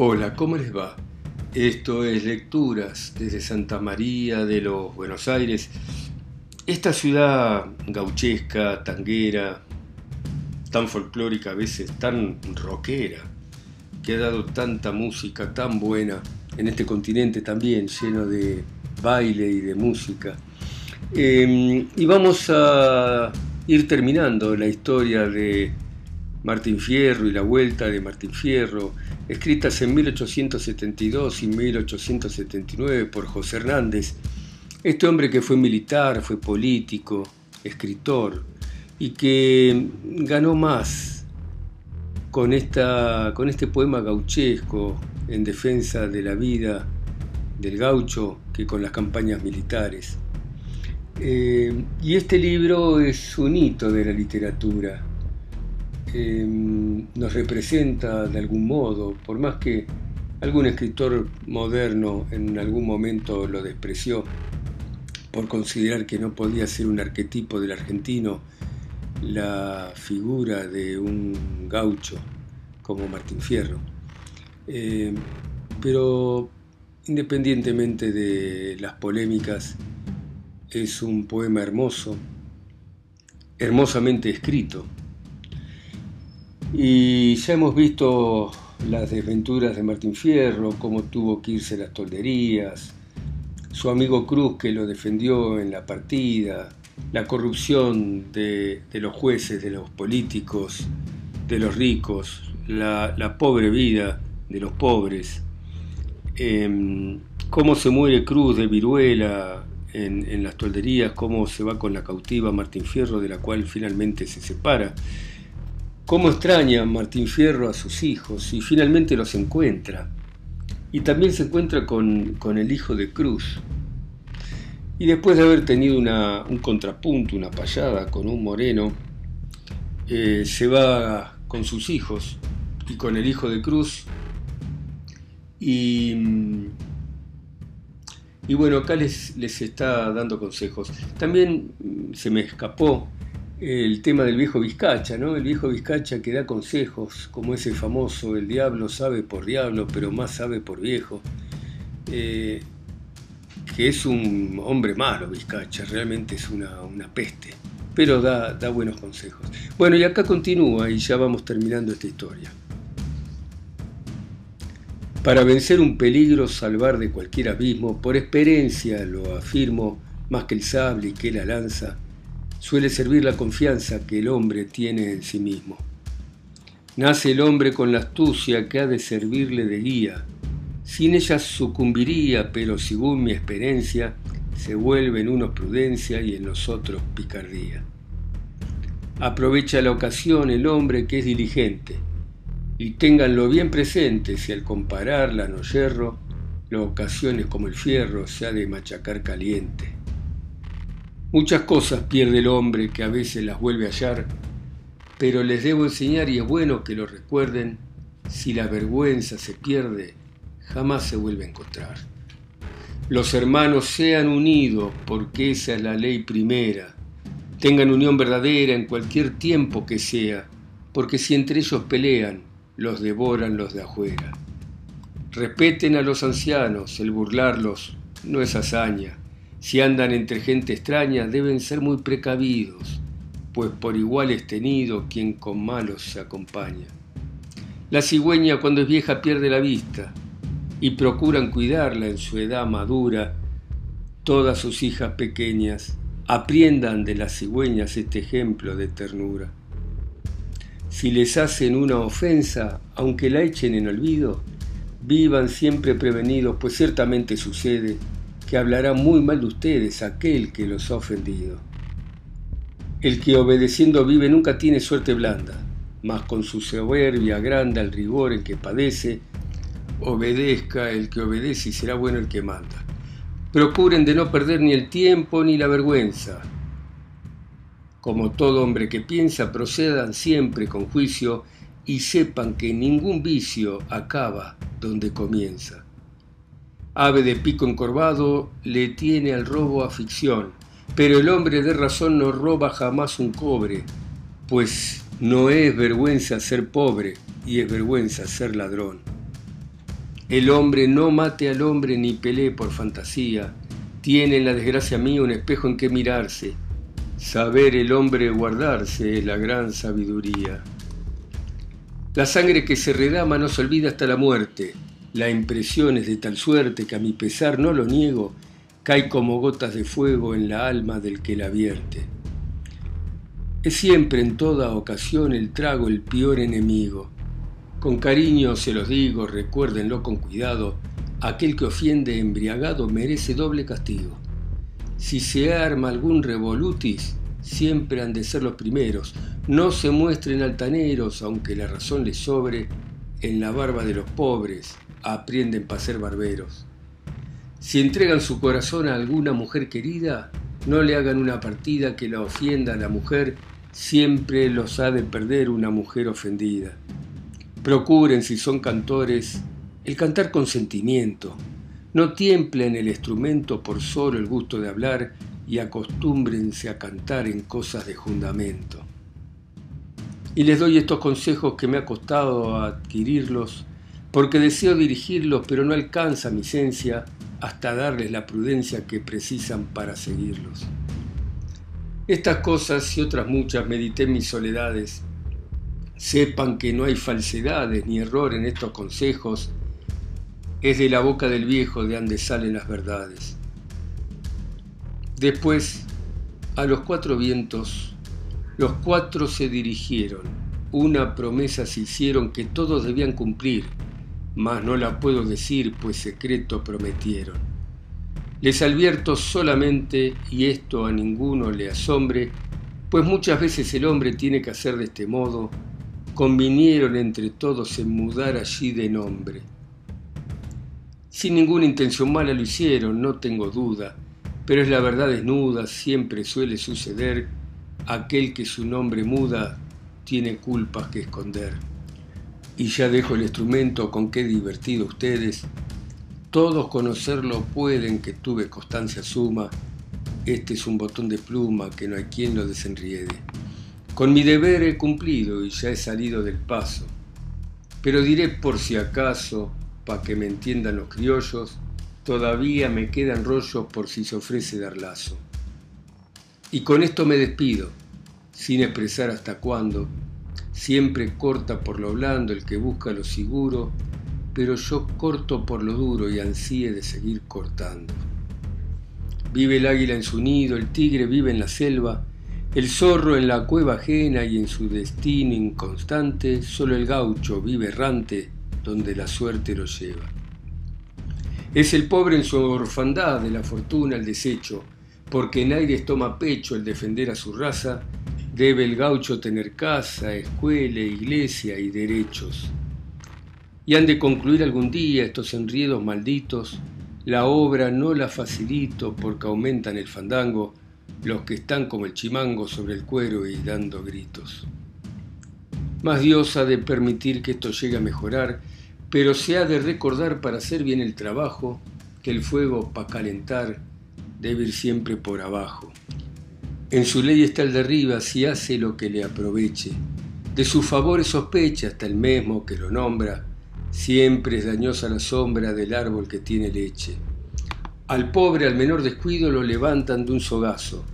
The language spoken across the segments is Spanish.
Hola, ¿cómo les va? Esto es Lecturas desde Santa María de los Buenos Aires, esta ciudad gauchesca, tanguera, tan folclórica a veces, tan rockera, que ha dado tanta música tan buena en este continente también lleno de baile y de música. Em, y vamos a ir terminando la historia de Martín Fierro y la vuelta de Martín Fierro, escritas en 1872 y 1879 por José Hernández, este hombre que fue militar, fue político, escritor, y que ganó más con, esta, con este poema gauchesco en defensa de la vida del gaucho que con las campañas militares. Eh, y este libro es un hito de la literatura Em, nos representa de algún modo, por más que algún escritor moderno en algún momento lo despreció por considerar que no podía ser un arquetipo del argentino la figura de un gaucho como Martín Fierro. Em, pero independientemente de las polémicas, es un poema hermoso, hermosamente escrito y ya hemos visto las desventuras de Martín Fierro, cómo tuvo que irse las tolderías, su amigo Cruz que lo defendió en la partida, la corrupción de, los jueces, de los políticos, de los ricos, la, pobre vida de los pobres, em, cómo se muere Cruz de viruela en, en las tolderías, cómo se va con la cautiva Martín Fierro, de la cual finalmente se separa. Cómo extraña Martín Fierro a sus hijos y finalmente los encuentra. Y también se encuentra con, el hijo de Cruz. Y después de haber tenido un contrapunto, una payada con un moreno, eh, se va con sus hijos y con el hijo de Cruz. Y, y bueno, acá les, les está dando consejos. También mm, se me escapó el tema del viejo Vizcacha, ¿no? El viejo Vizcacha que da consejos, como ese famoso, el diablo sabe por diablo, pero más sabe por viejo, eh, que es un hombre malo Vizcacha, realmente es una, peste, pero da, da buenos consejos. Bueno, y acá continúa y ya vamos terminando esta historia. Para vencer un peligro, salvar de cualquier abismo, por experiencia lo afirmo, más que el sable y que la lanza, suele servir la confianza que el hombre tiene en sí mismo. Nace el hombre con la astucia que ha de servirle de guía. Sin ella sucumbiría, pero según mi experiencia, se vuelve en unos prudencia y en los otros picardía. Aprovecha la ocasión el hombre que es diligente, y ténganlo bien presente si al compararla no yerro, la ocasión es como el fierro se ha de machacar caliente. Muchas cosas pierde el hombre que a veces las vuelve a hallar, pero les debo enseñar y es bueno que lo recuerden, si la vergüenza se pierde, jamás se vuelve a encontrar. Los hermanos sean unidos porque esa es la ley primera. Tengan unión verdadera en cualquier tiempo que sea, porque si entre ellos pelean, los devoran los de afuera. Respeten a los ancianos, el burlarlos no es hazaña. Si andan entre gente extraña deben ser muy precavidos, pues por igual es tenido quien con malos se acompaña. La cigüeña cuando es vieja pierde la vista y procuran cuidarla en su edad madura. Todas sus hijas pequeñas aprendan de las cigüeñas este ejemplo de ternura. Si les hacen una ofensa, aunque la echen en olvido, vivan siempre prevenidos, pues ciertamente sucede que hablará muy mal de ustedes aquel que los ha ofendido. El que obedeciendo vive nunca tiene suerte blanda, mas con su soberbia agranda el rigor en que padece, obedezca el que obedece y será bueno el que manda. Procuren de no perder ni el tiempo ni la vergüenza. Como todo hombre que piensa, procedan siempre con juicio y sepan que ningún vicio acaba donde comienza. Ave de pico encorvado le tiene al robo afición, pero el hombre de razón no roba jamás un cobre, pues no es vergüenza ser pobre y es vergüenza ser ladrón. El hombre no mate al hombre ni pelee por fantasía. Tiene en la desgracia mía un espejo en que mirarse. Saber el hombre guardarse es la gran sabiduría. La sangre que se redama no se olvida hasta la muerte. La impresión es de tal suerte que a mi pesar no lo niego, cae como gotas de fuego en la alma del que la vierte. Es siempre en toda ocasión el trago el peor enemigo con cariño se los digo, recuérdenlo con cuidado, aquel que ofiende embriagado merece doble castigo. Si se arma algún revolutis, siempre han de ser los primeros. No se muestren altaneros, aunque la razón les sobre, en la barba de los pobres aprenden para ser barberos. Si entregan su corazón a alguna mujer querida, no le hagan una partida que la ofienda a la mujer, siempre los ha de perder una mujer ofendida. Procuren, si son cantores, el cantar con sentimiento. No tiemplen el instrumento por solo el gusto de hablar y acostúmbrense a cantar en cosas de fundamento. Y les doy estos consejos que me ha costado adquirirlos, porque deseo dirigirlos, pero no alcanza mi esencia hasta darles la prudencia que precisan para seguirlos. Estas cosas y otras muchas medité en mis soledades, Sepan que no hay falsedades ni error en estos consejos, es de la boca del viejo de donde salen las verdades. Después, a los cuatro vientos, los cuatro se dirigieron, una promesa se hicieron que todos debían cumplir, mas no la puedo decir, pues secreto prometieron. Les advierto solamente, y esto a ninguno le asombre, pues muchas veces el hombre tiene que hacer de este modo, convinieron entre todos en mudar allí de nombre. Sin ninguna intención mala lo hicieron, no tengo duda, pero es la verdad desnuda, siempre suele suceder, aquel que su nombre muda tiene culpas que esconder. Y ya dejo el instrumento con qué divertido ustedes, todos conocerlo pueden que tuve constancia suma, este es un botón de pluma que no hay quien lo desenriede. Con mi deber he cumplido y ya he salido del paso, pero diré por si acaso, para que me entiendan los criollos, todavía me quedan rollos por si se ofrece dar lazo. Y con esto me despido, sin expresar hasta cuándo, siempre corta por lo blando el que busca lo seguro, pero yo corto por lo duro y ansíe de seguir cortando. Vive el águila en su nido, el tigre vive en la selva, el zorro en la cueva ajena y en su destino inconstante, solo el gaucho vive errante donde la suerte lo lleva. Es el pobre en su orfandad de la fortuna el desecho, porque en aires toma pecho el defender a su raza, debe el gaucho tener casa, escuela, iglesia y derechos. Y han de concluir algún día estos enriedos malditos, la obra no la facilito porque aumentan el fandango, los que están como el chimango sobre el cuero y dando gritos. Más Dios ha de permitir que esto llegue a mejorar, pero se ha de recordar para hacer bien el trabajo que el fuego para calentar debe ir siempre por abajo. En su ley está el de arriba si hace lo que le aproveche. De sus favores sospecha hasta el mismo que lo nombra. Siempre es dañosa la sombra del árbol que tiene leche. Al pobre, al menor descuido, lo levantan de un sogazo.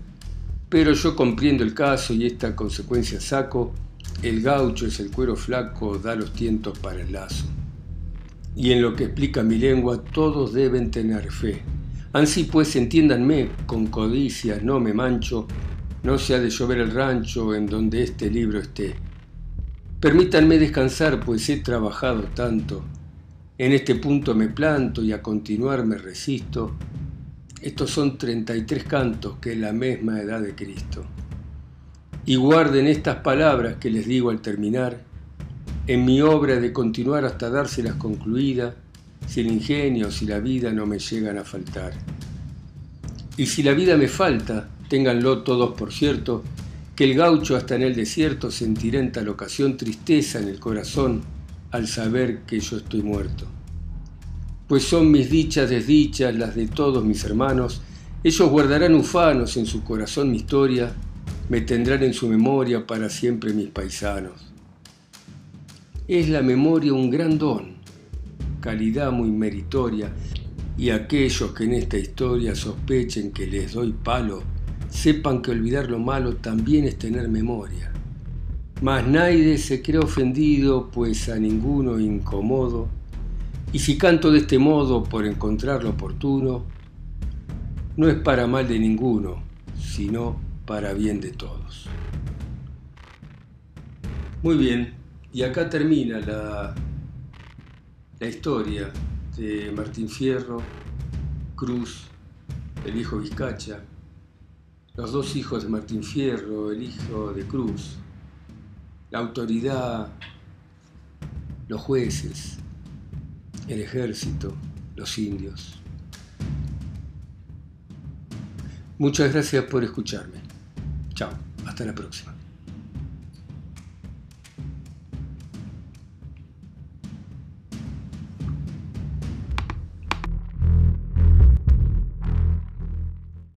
Pero yo comprendo el caso y esta consecuencia saco, el gaucho es el cuero flaco, da los tientos para el lazo. Y en lo que explica mi lengua, todos deben tener fe. Ansí pues entiéndanme, con codicia no me mancho, no se ha de llover el rancho en donde este libro esté. Permítanme descansar, pues he trabajado tanto, en este punto me planto y a continuar me resisto. Estos son 33 cantos que es la misma edad de Cristo. Y guarden estas palabras que les digo al terminar. En mi obra de continuar hasta dárselas concluida, si el ingenio, si la vida no me llegan a faltar. Y si la vida me falta, ténganlo todos por cierto, que el gaucho hasta en el desierto sentirá en tal ocasión tristeza en el corazón al saber que yo estoy muerto. Pues son mis dichas desdichas las de todos mis hermanos, ellos guardarán ufanos en su corazón mi historia, me tendrán en su memoria para siempre mis paisanos. Es la memoria un gran don, calidad muy meritoria, y aquellos que en esta historia sospechen que les doy palo, sepan que olvidar lo malo también es tener memoria. Mas nadie se cree ofendido, pues a ninguno incomodo, y si canto de este modo por encontrarlo oportuno, no es para mal de ninguno, sino para bien de todos. Muy bien, y acá termina la, la historia de Martín Fierro, Cruz, el hijo Vizcacha, los dos hijos de Martín Fierro, el hijo de Cruz, la autoridad, los jueces, el ejército, los indios. Muchas gracias por escucharme. Chao, hasta la próxima.